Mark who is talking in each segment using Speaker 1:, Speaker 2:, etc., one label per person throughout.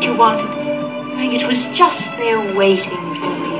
Speaker 1: what you wanted. It was just there waiting for you.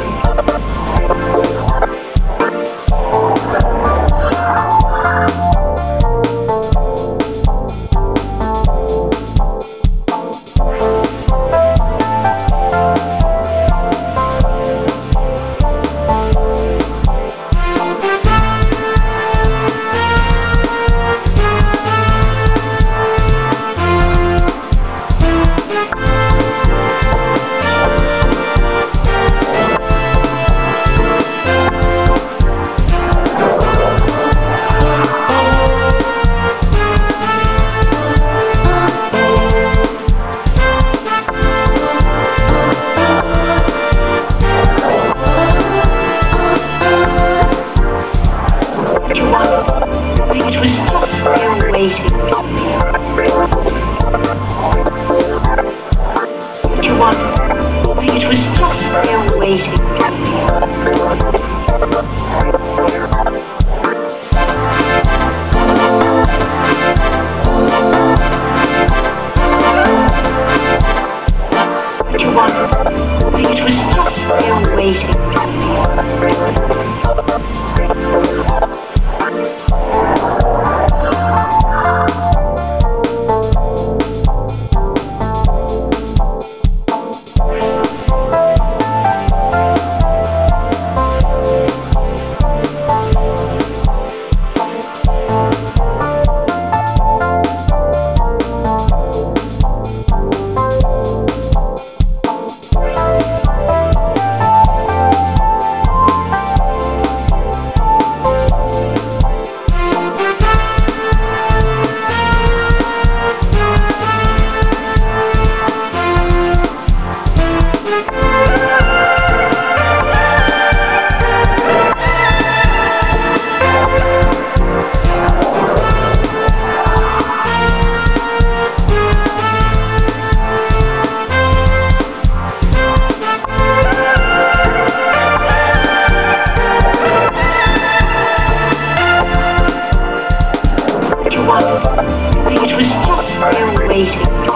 Speaker 1: waiting dating.